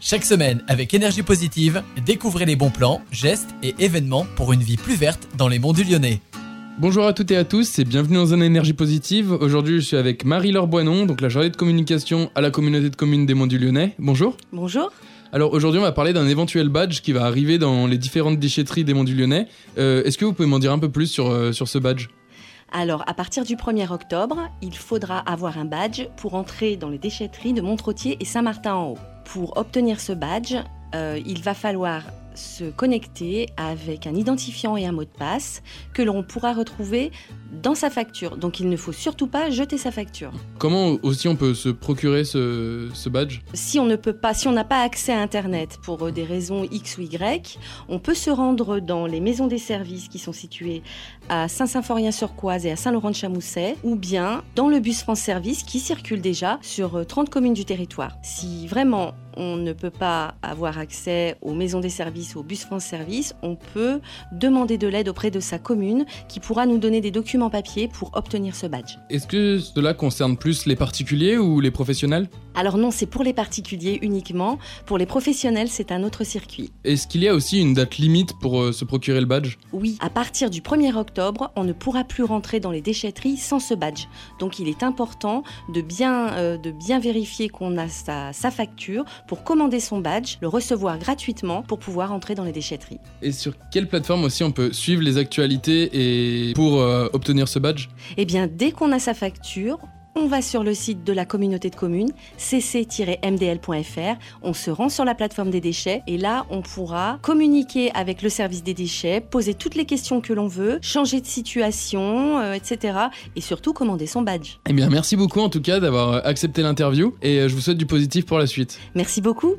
Chaque semaine, avec énergie positive, découvrez les bons plans, gestes et événements pour une vie plus verte dans les monts du Lyonnais. Bonjour à toutes et à tous et bienvenue dans Zone Énergie Positive. Aujourd'hui, je suis avec Marie-Laure Boinon, donc la chargée de communication à la communauté de communes des Monts du Lyonnais. Bonjour. Bonjour. Alors aujourd'hui, on va parler d'un éventuel badge qui va arriver dans les différentes déchetteries des Monts du Lyonnais. Euh, Est-ce que vous pouvez m'en dire un peu plus sur, euh, sur ce badge? Alors, à partir du 1er octobre, il faudra avoir un badge pour entrer dans les déchetteries de Montretier et Saint-Martin-en-Haut. Pour obtenir ce badge, euh, il va falloir se connecter avec un identifiant et un mot de passe que l'on pourra retrouver dans sa facture. Donc il ne faut surtout pas jeter sa facture. Comment aussi on peut se procurer ce, ce badge? Si on ne peut pas, si on n'a pas accès à Internet pour euh, des raisons X ou Y, on peut se rendre dans les maisons des services qui sont situées à Saint-Symphorien-sur-Coise et à Saint-Laurent-de-Chamousset, ou bien dans le bus France Service qui circule déjà sur euh, 30 communes du territoire. Si vraiment on ne peut pas avoir accès aux maisons des services ou au bus France Service, on peut demander de l'aide auprès de sa commune qui pourra nous donner des documents papier pour obtenir ce badge. Est-ce que cela concerne plus les particuliers ou les professionnels? Alors non, c'est pour les particuliers uniquement. Pour les professionnels, c'est un autre circuit. Est-ce qu'il y a aussi une date limite pour euh, se procurer le badge? Oui, à partir du 1er octobre, on ne pourra plus rentrer dans les déchetteries sans ce badge. Donc il est important de bien, euh, de bien vérifier qu'on a sa, sa facture pour commander son badge, le recevoir gratuitement pour pouvoir entrer dans les déchetteries. Et sur quelle plateforme aussi on peut suivre les actualités et pour euh, obtenir ce badge? Eh bien, dès qu'on a sa facture, on va sur le site de la communauté de communes, cc-mdl.fr, on se rend sur la plateforme des déchets et là, on pourra communiquer avec le service des déchets, poser toutes les questions que l'on veut, changer de situation, euh, etc. et surtout commander son badge. Eh bien merci beaucoup en tout cas d'avoir accepté l'interview et euh, je vous souhaite du positif pour la suite. Merci beaucoup.